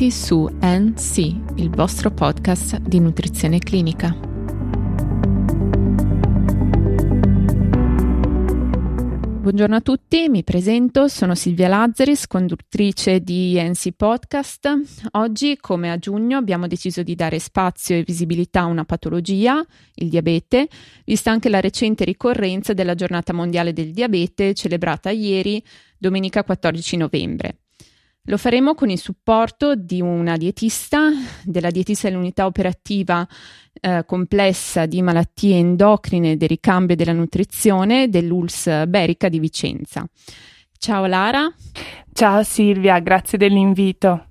Benvenuti su NC, il vostro podcast di nutrizione clinica. Buongiorno a tutti, mi presento, sono Silvia Lazzaris, conduttrice di NC Podcast. Oggi, come a giugno, abbiamo deciso di dare spazio e visibilità a una patologia, il diabete, vista anche la recente ricorrenza della giornata mondiale del diabete celebrata ieri, domenica 14 novembre. Lo faremo con il supporto di una dietista, della dietista dell'unità operativa eh, complessa di malattie endocrine del ricambio della nutrizione dell'ULS Berica di Vicenza. Ciao Lara. Ciao Silvia, grazie dell'invito.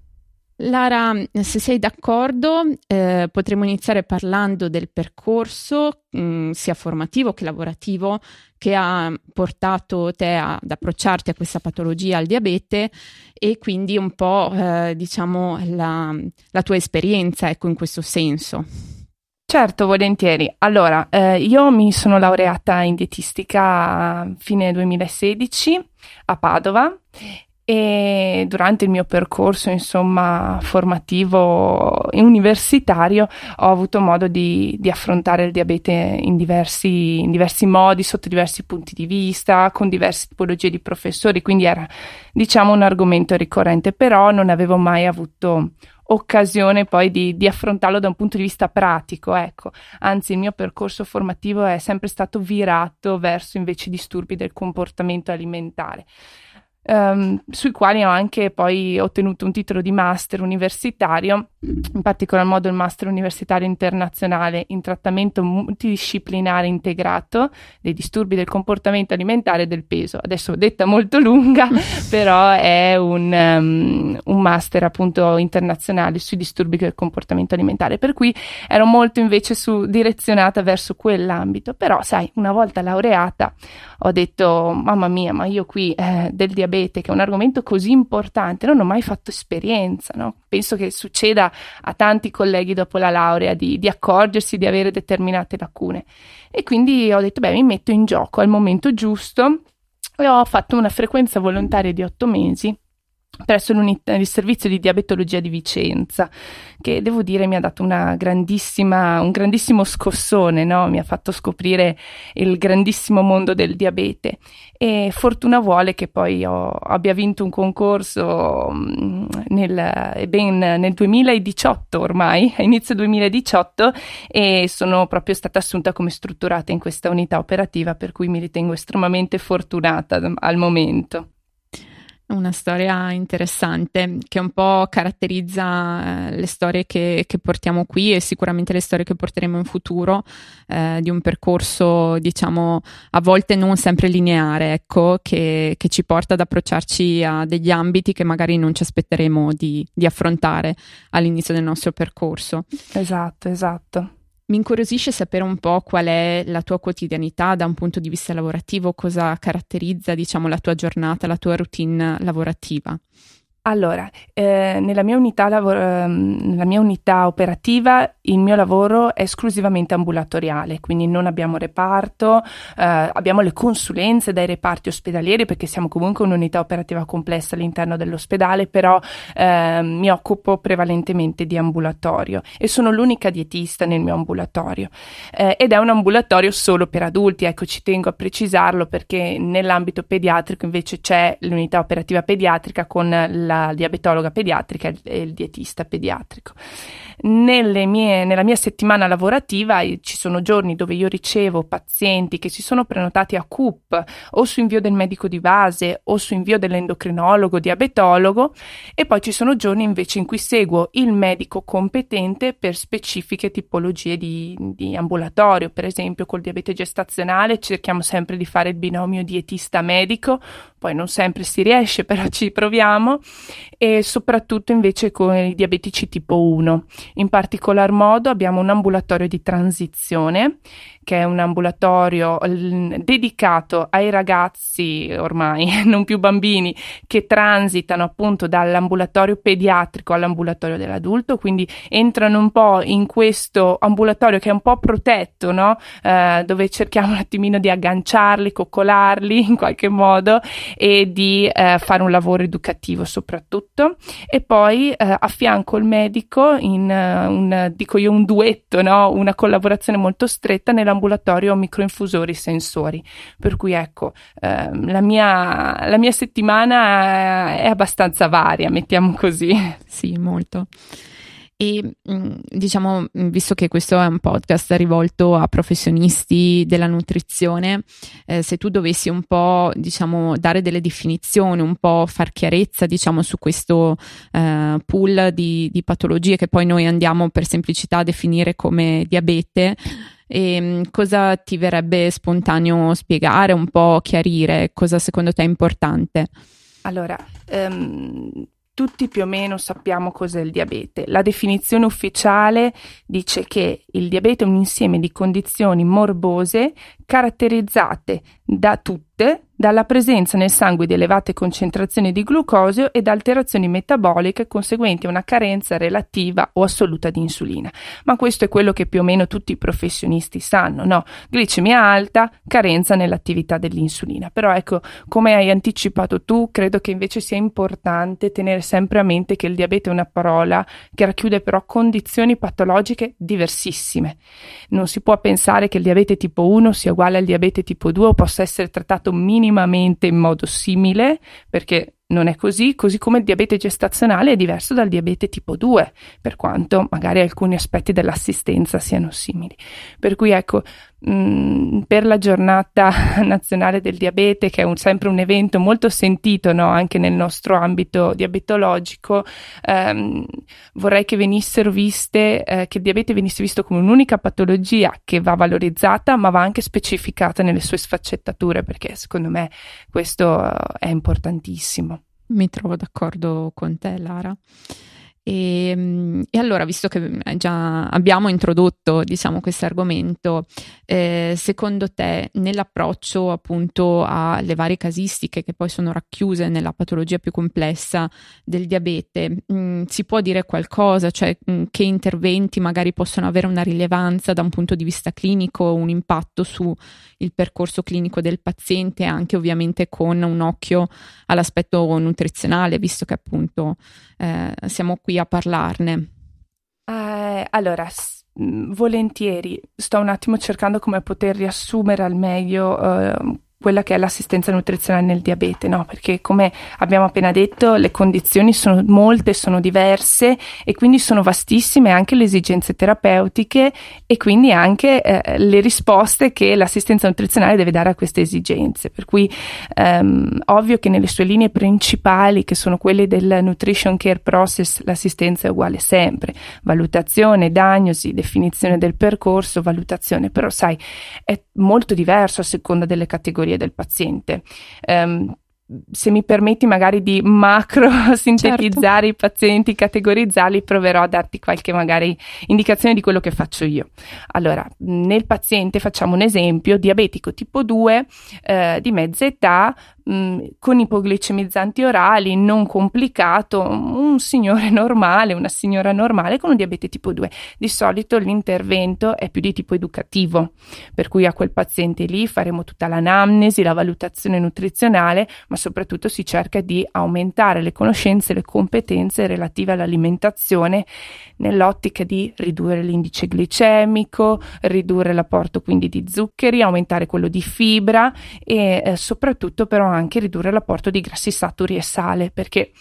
Lara, se sei d'accordo, eh, potremmo iniziare parlando del percorso mh, mm, sia formativo che lavorativo che ha portato te ad approcciarti a questa patologia, al diabete, e quindi un po' eh, diciamo la, la, tua esperienza, ecco, in questo senso. Certo, volentieri. Allora, eh, io mi sono laureata in dietistica a fine 2016 a Padova e durante il mio percorso insomma formativo e universitario ho avuto modo di, di affrontare il diabete in diversi, in diversi, modi, sotto diversi punti di vista, con diverse tipologie di professori, quindi era diciamo un argomento ricorrente, però non avevo mai avuto occasione poi di, di, affrontarlo da un punto di vista pratico, ecco. Anzi, il mio percorso formativo è sempre stato virato verso invece disturbi del comportamento alimentare um, sui quali ho anche poi ottenuto un titolo di master universitario, in particolar modo il master universitario internazionale in trattamento multidisciplinare integrato dei disturbi del comportamento alimentare e del peso. Adesso detta molto lunga, però è un, um, un master appunto internazionale sui disturbi del comportamento alimentare, per cui ero molto invece su, direzionata verso quell'ambito, però sai, una volta laureata ho detto mamma mia, ma io qui eh, del diabete, che è un argomento così importante, non ho mai fatto esperienza, no? Penso che succeda a tanti colleghi dopo la laurea di, di accorgersi di avere determinate lacune. E quindi ho detto, beh, mi metto in gioco al momento giusto e ho fatto una frequenza volontaria di otto mesi presso il servizio di diabetologia di Vicenza, che devo dire mi ha dato un grandissimo scossone, no? mi ha fatto scoprire il grandissimo mondo del diabete e fortuna vuole che poi ho, abbia vinto un concorso mm, nel, ben nel 2018 ormai, a inizio 2018 e sono proprio stata assunta come strutturata in questa unità operativa per cui mi ritengo estremamente fortunata al momento. Una storia interessante che un po' caratterizza eh, le storie che, che, portiamo qui e sicuramente le storie che porteremo in futuro eh, di un percorso, diciamo, a volte non sempre lineare, ecco, che, che, ci porta ad approcciarci a degli ambiti che magari non ci aspetteremo di, di affrontare all'inizio del nostro percorso. Esatto, esatto. Mi incuriosisce sapere un po' qual è la tua quotidianità da un punto di vista lavorativo, cosa caratterizza, diciamo, la tua giornata, la tua routine lavorativa. Allora, eh, nella, mia unità lavoro, ehm, nella mia unità operativa il mio lavoro è esclusivamente ambulatoriale, quindi non abbiamo reparto, eh, abbiamo le consulenze dai reparti ospedalieri perché siamo comunque un'unità operativa complessa all'interno dell'ospedale, però eh, mi occupo prevalentemente di ambulatorio e sono l'unica dietista nel mio ambulatorio. Eh, ed è un ambulatorio solo per adulti, ecco ci tengo a precisarlo perché nell'ambito pediatrico invece c'è l'unità operativa pediatrica con la diabetologa pediatrica e il dietista pediatrico. Mie, nella mia settimana lavorativa ci sono giorni dove io ricevo pazienti che si sono prenotati a CUP o su invio del medico di base o su invio dell'endocrinologo diabetologo e poi ci sono giorni invece in cui seguo il medico competente per specifiche tipologie di, di ambulatorio, per esempio col diabete gestazionale cerchiamo sempre di fare il binomio dietista-medico, poi non sempre si riesce, però ci proviamo, e soprattutto invece con i diabetici tipo 1. In particolar modo abbiamo un ambulatorio di transizione che è un ambulatorio dedicato ai ragazzi ormai, non più bambini, che transitano appunto dall'ambulatorio pediatrico all'ambulatorio dell'adulto, quindi entrano un po' in questo ambulatorio che è un po' protetto, no? Eh, dove cerchiamo un attimino di agganciarli, coccolarli in qualche modo e di eh, fare un lavoro educativo soprattutto e poi eh, affianco il medico in uh, un, dico io, un duetto, no? una collaborazione molto stretta nell'ambulatorio microinfusori sensori. Per cui ecco, ehm, la, mia, la mia settimana è abbastanza varia, mettiamo così. Sì, molto. E mm, diciamo, mm, visto che questo è un podcast rivolto a professionisti della nutrizione, eh, se tu dovessi un po', diciamo, dare delle definizioni, un po' far chiarezza, diciamo, su questo eh, pool di, di patologie che poi noi andiamo per semplicità a definire come diabete, e mm, cosa ti verrebbe spontaneo spiegare, un po' chiarire, cosa secondo te è importante? Allora, um, tutti più o meno sappiamo cos'è il diabete. La definizione ufficiale dice che il diabete è un insieme di condizioni morbose caratterizzate da tutte dalla presenza nel sangue di elevate concentrazioni di glucosio ed alterazioni metaboliche conseguenti a una carenza relativa o assoluta di insulina. Ma questo è quello che più o meno tutti i professionisti sanno, no? Glicemia alta, carenza nell'attività dell'insulina. Però ecco, come hai anticipato tu, credo che invece sia importante tenere sempre a mente che il diabete è una parola che racchiude però condizioni patologiche diversissime. Non si può pensare che il diabete tipo 1 sia uguale al diabete tipo 2 o possa essere trattato minimamente in modo simile, perché non è così, così come il diabete gestazionale è diverso dal diabete tipo 2, per quanto magari alcuni aspetti dell'assistenza siano simili. Per cui ecco, mh, mm, per la giornata nazionale del diabete, che è un, sempre un evento molto sentito no? anche nel nostro ambito diabetologico, ehm, vorrei che venissero viste, eh, che il diabete venisse visto come un'unica patologia che va valorizzata, ma va anche specificata nelle sue sfaccettature, perché secondo me questo eh, è importantissimo. Mi trovo d'accordo con te, Lara. E, ehm, e, allora, visto che eh, già abbiamo introdotto, diciamo, questo argomento, eh, secondo te, nell'approccio appunto alle varie casistiche che poi sono racchiuse nella patologia più complessa del diabete, mh, mm, si può dire qualcosa? Cioè, mh, mm, che interventi magari possono avere una rilevanza da un punto di vista clinico, un impatto sul percorso clinico del paziente, anche ovviamente con un occhio all'aspetto nutrizionale, visto che appunto eh, siamo qui a parlarne? Eh, allora, s- volentieri, sto un attimo cercando come poter riassumere al meglio eh, quella che è l'assistenza nutrizionale nel diabete, no? Perché come abbiamo appena detto, le condizioni sono molte, sono diverse e quindi sono vastissime anche le esigenze terapeutiche e quindi anche eh, le risposte che l'assistenza nutrizionale deve dare a queste esigenze. Per cui ehm, ovvio che nelle sue linee principali, che sono quelle del nutrition care process, l'assistenza è uguale sempre, valutazione, diagnosi, definizione del percorso, valutazione, però sai, è molto diverso a seconda delle categorie categorie del paziente. Um, se mi permetti magari di macro sintetizzare certo. i pazienti, categorizzarli, proverò a darti qualche magari indicazione di quello che faccio io. Allora, nel paziente facciamo un esempio, diabetico tipo 2 eh, di mezza età, Mm, con ipoglicemizzanti orali, non complicato, un signore normale, una signora normale con un diabete tipo 2. Di solito l'intervento è più di tipo educativo, per cui a quel paziente lì faremo tutta l'anamnesi, la valutazione nutrizionale, ma soprattutto si cerca di aumentare le conoscenze le competenze relative all'alimentazione nell'ottica di ridurre l'indice glicemico, ridurre l'apporto quindi di zuccheri, aumentare quello di fibra e eh, soprattutto però anche ridurre l'apporto di grassi saturi e sale, perché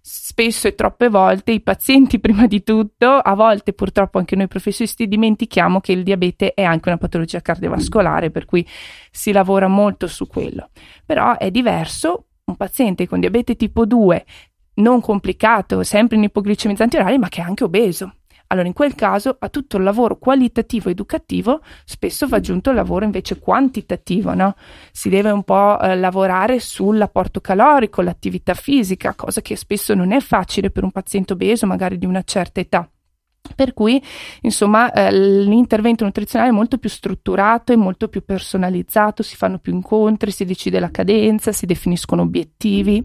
spesso e troppe volte i pazienti prima di tutto, a volte purtroppo anche noi professionisti dimentichiamo che il diabete è anche una patologia cardiovascolare, per cui si lavora molto su quello. Però è diverso un paziente con diabete tipo 2 non complicato, sempre in ipoglicemizzanti orali, ma che è anche obeso. Allora, in quel caso, a tutto il lavoro qualitativo educativo, spesso va aggiunto il lavoro invece quantitativo, no? Si deve un po' eh, lavorare sull'apporto calorico, l'attività fisica, cosa che spesso non è facile per un paziente obeso, magari di una certa età. Per cui, insomma, eh, l'intervento nutrizionale è molto più strutturato e molto più personalizzato, si fanno più incontri, si decide la cadenza, si definiscono obiettivi.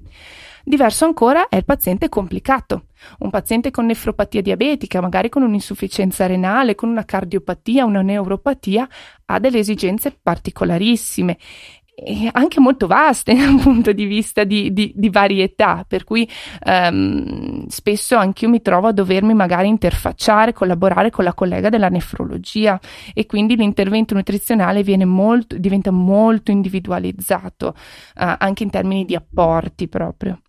Diverso ancora è il paziente complicato, un paziente con nefropatia diabetica, magari con un'insufficienza renale, con una cardiopatia, una neuropatia, ha delle esigenze particolarissime anche molto vaste da un punto di vista di, di, di varietà, per cui um, spesso anch'io mi trovo a dovermi magari interfacciare, collaborare con la collega della nefrologia e quindi l'intervento nutrizionale molto, diventa molto individualizzato uh, anche in termini di apporti proprio.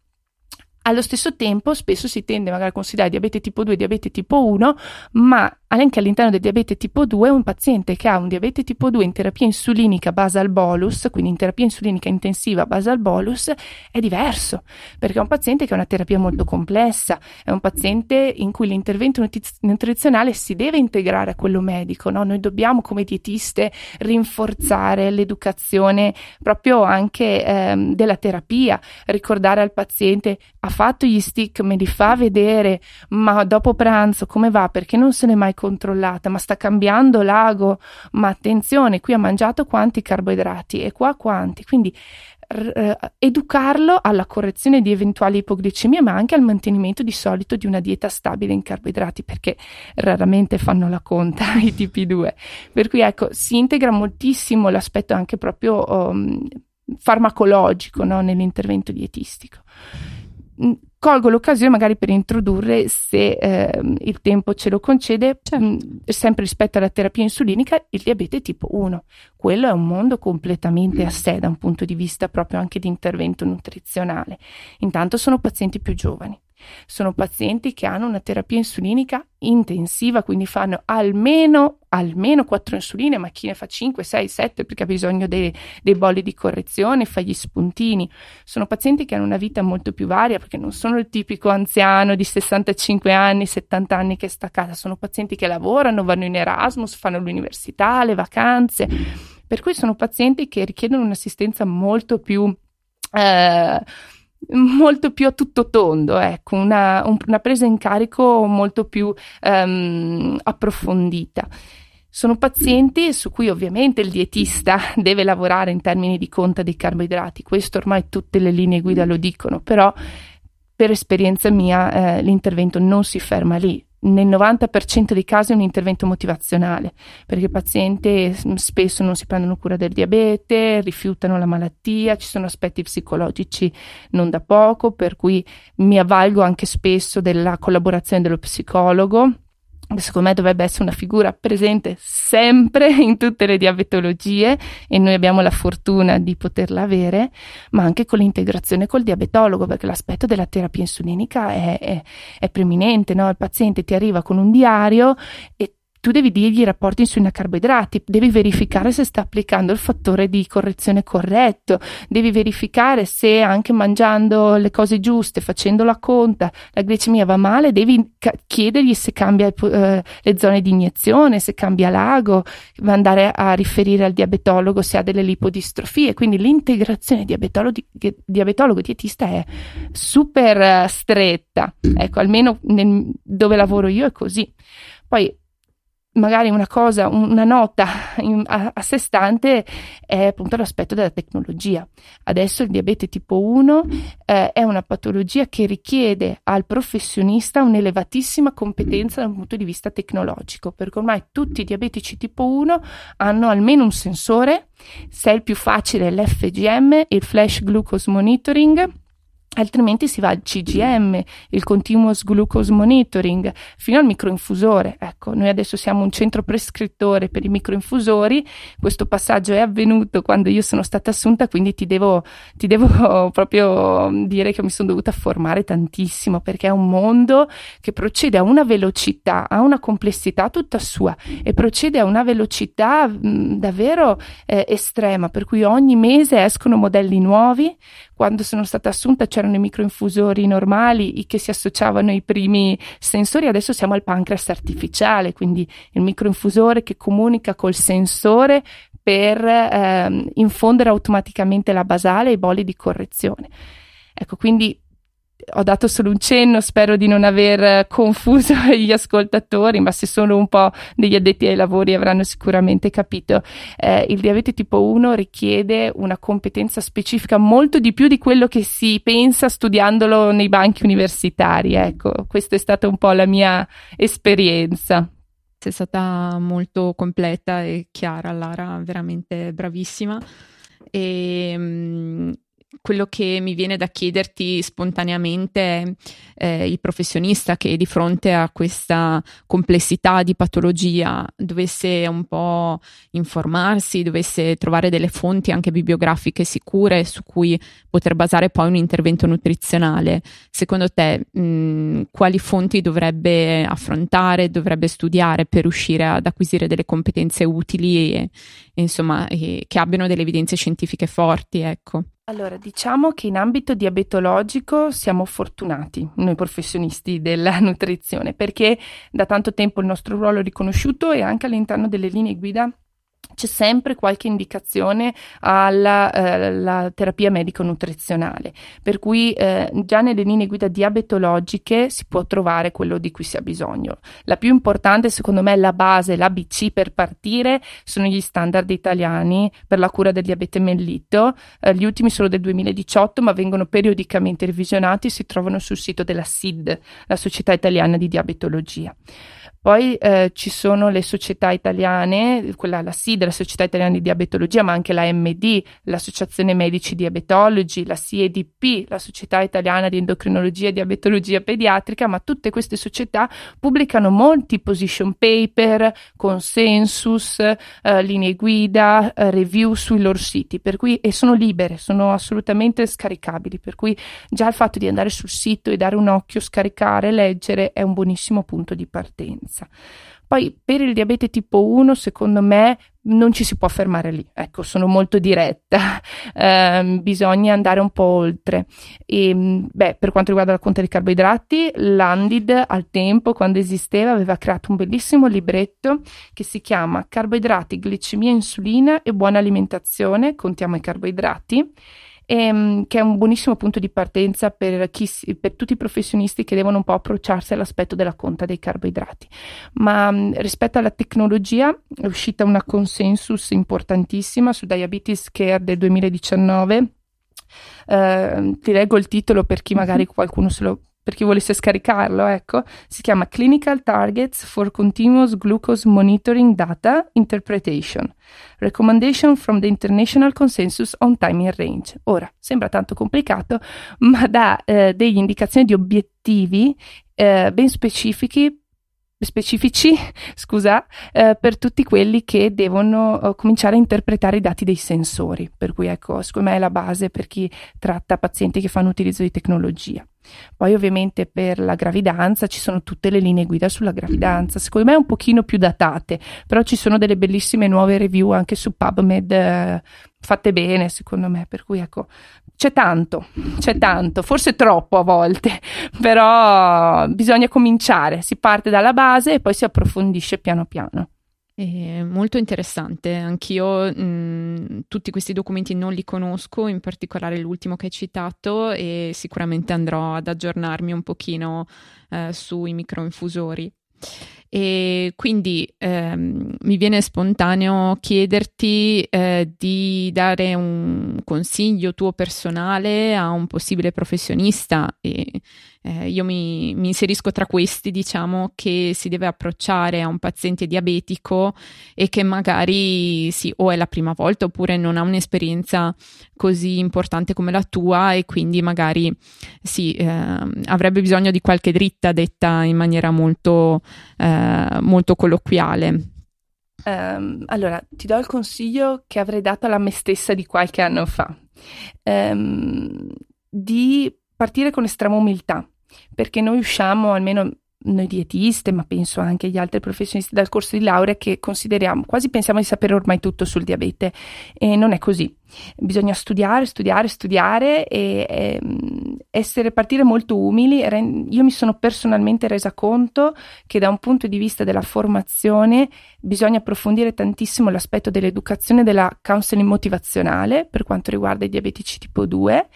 Allo stesso tempo, spesso si tende magari a considerare diabete tipo 2 e diabete tipo 1, ma anche all'interno del diabete tipo 2 un paziente che ha un diabete tipo 2 in terapia insulinica basal bolus, quindi in terapia insulinica intensiva basal bolus, è diverso, perché è un paziente che ha una terapia molto complessa, è un paziente in cui l'intervento nutrizionale si deve integrare a quello medico, no? Noi dobbiamo come dietiste rinforzare l'educazione proprio anche ehm, della terapia, ricordare al paziente ha fatto gli stick, me li fa vedere, ma dopo pranzo come va? Perché non se n'è mai controllata, ma sta cambiando l'ago, ma attenzione, qui ha mangiato quanti carboidrati e qua quanti, quindi r- educarlo alla correzione di eventuali ipoglicemie, ma anche al mantenimento di solito di una dieta stabile in carboidrati, perché raramente fanno la conta i tipi 2. Per cui ecco, si integra moltissimo l'aspetto anche proprio um, farmacologico no? nell'intervento dietistico colgo l'occasione magari per introdurre, se eh, il tempo ce lo concede, certo. mh, sempre rispetto alla terapia insulinica, il diabete tipo 1. Quello è un mondo completamente a sé da un punto di vista proprio anche di intervento nutrizionale. Intanto sono pazienti più giovani. Sono pazienti che hanno una terapia insulinica intensiva, quindi fanno almeno, almeno 4 insuline, ma chi ne fa 5, 6, 7 perché ha bisogno dei, dei bolli di correzione, fa gli spuntini. Sono pazienti che hanno una vita molto più varia perché non sono il tipico anziano di 65 anni, 70 anni che sta a casa, sono pazienti che lavorano, vanno in Erasmus, fanno l'università, le vacanze. Per cui sono pazienti che richiedono un'assistenza molto più eh, molto più a tutto tondo, ecco, una, un, una presa in carico molto più um, approfondita. Sono pazienti su cui ovviamente il dietista deve lavorare in termini di conta dei carboidrati, questo ormai tutte le linee guida lo dicono, però per esperienza mia eh, l'intervento non si ferma lì, nel 90% dei casi è un intervento motivazionale, perché i pazienti mm, spesso non si prendono cura del diabete, rifiutano la malattia, ci sono aspetti psicologici non da poco, per cui mi avvalgo anche spesso della collaborazione dello psicologo secondo me dovrebbe essere una figura presente sempre in tutte le diabetologie e noi abbiamo la fortuna di poterla avere, ma anche con l'integrazione col diabetologo, perché l'aspetto della terapia insulinica è, è, è preminente, no? il paziente ti arriva con un diario e tu devi dirgli i rapporti insulina-carboidrati, devi verificare se sta applicando il fattore di correzione corretto, devi verificare se anche mangiando le cose giuste, facendo la conta, la glicemia va male, devi ca- chiedergli se cambia eh, le zone di iniezione, se cambia l'ago, andare a riferire al diabetologo se ha delle lipodistrofie, quindi l'integrazione diabetologo-dietista è super stretta, ecco, almeno nel, dove lavoro io è così. Poi magari una cosa, una nota a, a, sé stante è appunto l'aspetto della tecnologia. Adesso il diabete tipo 1 eh, è una patologia che richiede al professionista un'elevatissima competenza dal punto di vista tecnologico, perché ormai tutti i diabetici tipo 1 hanno almeno un sensore, se è il più facile l'FGM, il Flash Glucose Monitoring altrimenti si va al CGM, il Continuous Glucose Monitoring, fino al microinfusore. Ecco, noi adesso siamo un centro prescrittore per i microinfusori, questo passaggio è avvenuto quando io sono stata assunta, quindi ti devo, ti devo proprio dire che mi sono dovuta formare tantissimo, perché è un mondo che procede a una velocità, a una complessità tutta sua e procede a una velocità mh, davvero eh, estrema, per cui ogni mese escono modelli nuovi, quando sono stata assunta c'erano i microinfusori normali che si associavano ai primi sensori, adesso siamo al pancreas artificiale, quindi il microinfusore che comunica col sensore per ehm, infondere automaticamente la basale e i bolli di correzione. Ecco, quindi ho dato solo un cenno, spero di non aver confuso gli ascoltatori, ma se sono un po' degli addetti ai lavori avranno sicuramente capito. Eh, il diabete tipo 1 richiede una competenza specifica molto di più di quello che si pensa studiandolo nei banchi universitari. Ecco, questa è stata un po' la mia esperienza. Sei stata molto completa e chiara, Lara, veramente bravissima. e mh, quello che mi viene da chiederti spontaneamente è eh, il professionista che di fronte a questa complessità di patologia dovesse un po' informarsi, dovesse trovare delle fonti anche bibliografiche sicure su cui poter basare poi un intervento nutrizionale. Secondo te mh, quali fonti dovrebbe affrontare, dovrebbe studiare per riuscire ad acquisire delle competenze utili e, e insomma e che abbiano delle evidenze scientifiche forti, ecco? Allora, diciamo che in ambito diabetologico siamo fortunati, noi professionisti della nutrizione, perché da tanto tempo il nostro ruolo è riconosciuto e anche all'interno delle linee guida c'è sempre qualche indicazione alla eh, terapia medico-nutrizionale, per cui eh, già nelle linee guida diabetologiche si può trovare quello di cui si ha bisogno. La più importante, secondo me, la base, l'ABC per partire, sono gli standard italiani per la cura del diabete mellito. Eh, gli ultimi sono del 2018, ma vengono periodicamente revisionati e si trovano sul sito della SID, la Società Italiana di Diabetologia. Poi eh, ci sono le società italiane, quella la SID, la Società Italiana di Diabetologia, ma anche la MD, l'Associazione Medici Diabetologi, la CEDP, la Società Italiana di Endocrinologia e Diabetologia Pediatrica, ma tutte queste società pubblicano molti position paper, consensus, eh, linee guida, eh, review sui loro siti, per cui e sono libere, sono assolutamente scaricabili, per cui già il fatto di andare sul sito e dare un occhio, scaricare, leggere è un buonissimo punto di partenza. Poi per il diabete tipo 1, secondo me, non ci si può fermare lì. Ecco, sono molto diretta, eh, bisogna andare un po' oltre. E, beh, per quanto riguarda la conta dei carboidrati, l'Andid al tempo, quando esisteva, aveva creato un bellissimo libretto che si chiama Carboidrati, glicemia, insulina e buona alimentazione. Contiamo i carboidrati ehm, che è un buonissimo punto di partenza per, chi, per, tutti i professionisti che devono un po' approcciarsi all'aspetto della conta dei carboidrati. Ma mm, rispetto alla tecnologia è uscita una consensus importantissima su Diabetes Care del 2019. Uh, ti leggo il titolo per chi magari qualcuno se lo per chi volesse scaricarlo, ecco, si chiama Clinical Targets for Continuous Glucose Monitoring Data Interpretation. Recommendation from the International Consensus on Timing Range. Ora, sembra tanto complicato, ma dà eh, delle indicazioni di obiettivi eh, ben specifici specifici, scusa, eh, per tutti quelli che devono uh, cominciare a interpretare i dati dei sensori. Per cui, ecco, secondo me è la base per chi tratta pazienti che fanno utilizzo di tecnologia. Poi ovviamente per la gravidanza ci sono tutte le linee guida sulla gravidanza, secondo me un pochino più datate, però ci sono delle bellissime nuove review anche su PubMed eh, fatte bene secondo me, per cui ecco, c'è tanto, c'è tanto, forse troppo a volte, però bisogna cominciare, si parte dalla base e poi si approfondisce piano piano. È molto interessante, anch'io mh, tutti questi documenti non li conosco, in particolare l'ultimo che hai citato e sicuramente andrò ad aggiornarmi un pochino eh, sui microinfusori. E quindi ehm, mi viene spontaneo chiederti eh, di dare un consiglio tuo personale a un possibile professionista e eh, io mi, mi, inserisco tra questi, diciamo, che si deve approcciare a un paziente diabetico e che magari sì, o è la prima volta oppure non ha un'esperienza così importante come la tua e quindi magari sì, eh, avrebbe bisogno di qualche dritta detta in maniera molto, eh, molto colloquiale. Um, allora, ti do il consiglio che avrei dato alla me stessa di qualche anno fa, um, di partire con estrema umiltà perché noi usciamo, almeno noi dietiste, ma penso anche agli altri professionisti dal corso di laurea che consideriamo, quasi pensiamo di sapere ormai tutto sul diabete e non è così bisogna studiare, studiare, studiare e, e ehm, essere, partire molto umili. Io mi sono personalmente resa conto che da un punto di vista della formazione bisogna approfondire tantissimo l'aspetto dell'educazione della counseling motivazionale per quanto riguarda i diabetici tipo 2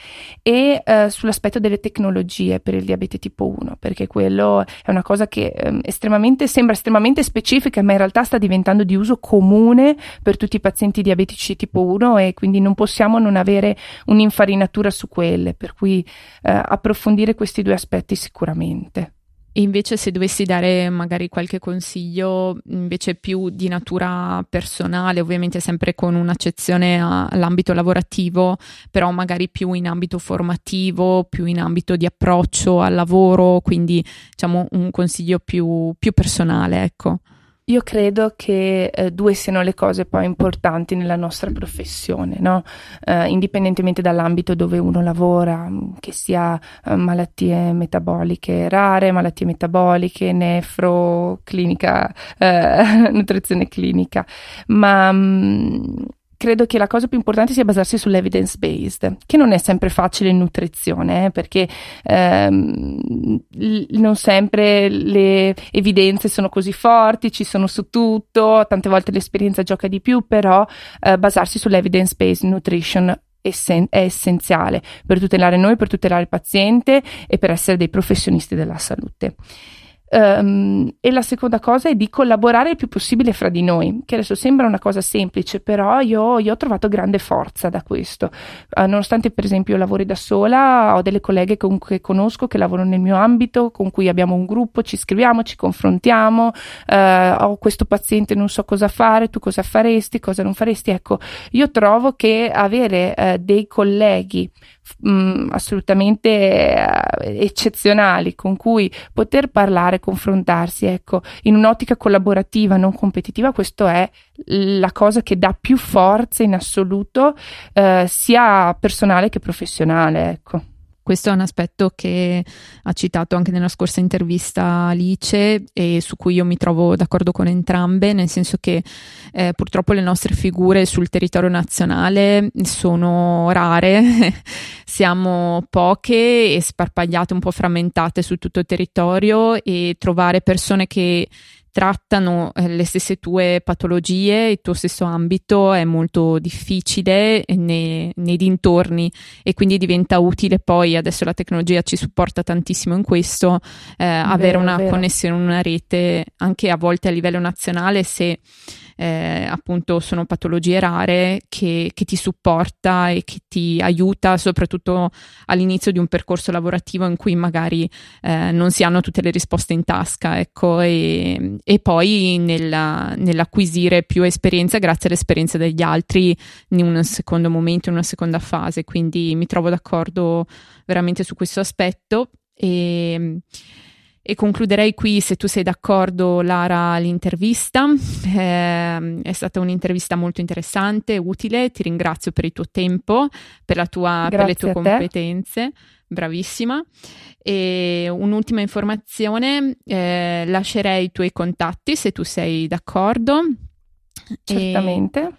e eh, sull'aspetto delle tecnologie per il diabete tipo 1, perché quello è una cosa che eh, estremamente, sembra estremamente specifica, ma in realtà sta diventando di uso comune per tutti i pazienti diabetici tipo 1 e quindi non possiamo non avere un'infarinatura su quelle, per cui eh, approfondire questi due aspetti sicuramente. E invece se dovessi dare magari qualche consiglio invece più di natura personale, ovviamente sempre con un'accezione all'ambito lavorativo, però magari più in ambito formativo, più in ambito di approccio al lavoro, quindi diciamo un consiglio più, più personale, ecco. Io credo che eh, due siano le cose poi importanti nella nostra professione, no? eh, indipendentemente dall'ambito dove uno lavora, mm, che sia eh, malattie metaboliche rare, malattie metaboliche, nefro, clinica, eh, nutrizione clinica, ma mh, mm, credo che la cosa più importante sia basarsi sull'evidence based, che non è sempre facile in nutrizione, eh, perché ehm, non sempre le evidenze sono così forti, ci sono su tutto, tante volte l'esperienza gioca di più, però eh, basarsi sull'evidence based nutrition è essenziale per tutelare noi, per tutelare il paziente e per essere dei professionisti della salute. Um, e la seconda cosa è di collaborare il più possibile fra di noi, che adesso sembra una cosa semplice, però io, io ho trovato grande forza da questo. Uh, nonostante, per esempio, io lavori da sola, ho delle colleghe con, che conosco che lavorano nel mio ambito, con cui abbiamo un gruppo, ci scriviamo, ci confrontiamo. Uh, ho questo paziente, non so cosa fare, tu cosa faresti, cosa non faresti. Ecco, io trovo che avere uh, dei colleghi mh, assolutamente eccezionali con cui poter parlare confrontarsi, ecco, in un'ottica collaborativa, non competitiva, questo è la cosa che dà più forza in assoluto, eh, sia personale che professionale, ecco. Questo è un aspetto che ha citato anche nella scorsa intervista Alice e su cui io mi trovo d'accordo con entrambe, nel senso che eh, purtroppo le nostre figure sul territorio nazionale sono rare, siamo poche e sparpagliate, un po' frammentate su tutto il territorio e trovare persone che trattano eh, le stesse tue patologie, il tuo stesso ambito è molto difficile nei, nei, dintorni e quindi diventa utile poi, adesso la tecnologia ci supporta tantissimo in questo, eh, avere una vero. connessione, una rete anche a volte a livello nazionale se eh, appunto sono patologie rare che, che, ti supporta e che ti aiuta soprattutto all'inizio di un percorso lavorativo in cui magari eh, non si hanno tutte le risposte in tasca, ecco, e, e poi nella, nell'acquisire più esperienza grazie all'esperienza degli altri in un secondo momento, in una seconda fase. Quindi mi trovo d'accordo veramente su questo aspetto. E, e concluderei qui, se tu sei d'accordo, Lara, l'intervista. Eh, è stata un'intervista molto interessante, utile. Ti ringrazio per il tuo tempo, per, tua, per le tue competenze. Bravissima. E un'ultima informazione, eh, lascerei i tuoi contatti se tu sei d'accordo. Certamente.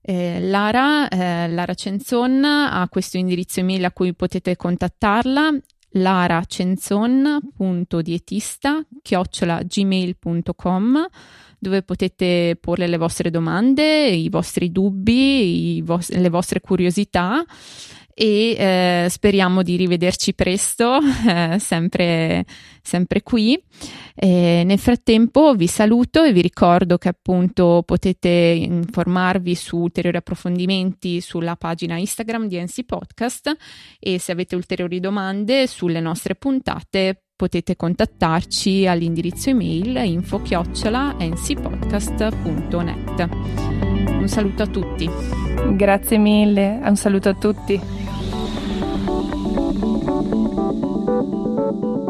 E, eh, Lara, eh, Lara Cenzon ha questo indirizzo email a cui potete contattarla chiocciolagmail.com dove potete porle le vostre domande, i vostri dubbi, i vos- le vostre curiosità e eh, speriamo di rivederci presto, eh, sempre, sempre qui. E nel frattempo vi saluto e vi ricordo che appunto potete informarvi su ulteriori approfondimenti sulla pagina Instagram di NC Podcast e se avete ulteriori domande sulle nostre puntate potete contattarci all'indirizzo email info-ncpodcast.net. Un saluto a tutti. Grazie mille, un saluto a tutti. Thank you.